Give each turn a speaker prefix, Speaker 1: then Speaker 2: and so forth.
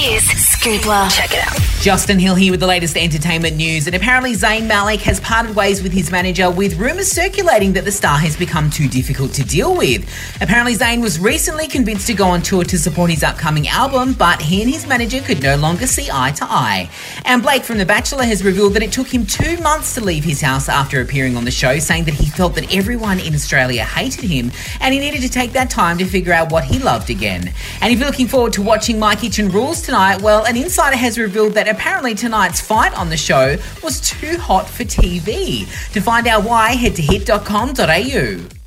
Speaker 1: Scoopla. Check it out.
Speaker 2: Justin Hill here with the latest entertainment news. And apparently, Zayn Malik has parted ways with his manager, with rumours circulating that the star has become too difficult to deal with. Apparently, Zayn was recently convinced to go on tour to support his upcoming album, but he and his manager could no longer see eye to eye. And Blake from The Bachelor has revealed that it took him two months to leave his house after appearing on the show, saying that he felt that everyone in Australia hated him and he needed to take that time to figure out what he loved again. And if you're looking forward to watching My Kitchen Rules tonight, well, an insider has revealed that apparently tonight's fight on the show was too hot for TV. To find out why, head to hit.com.au.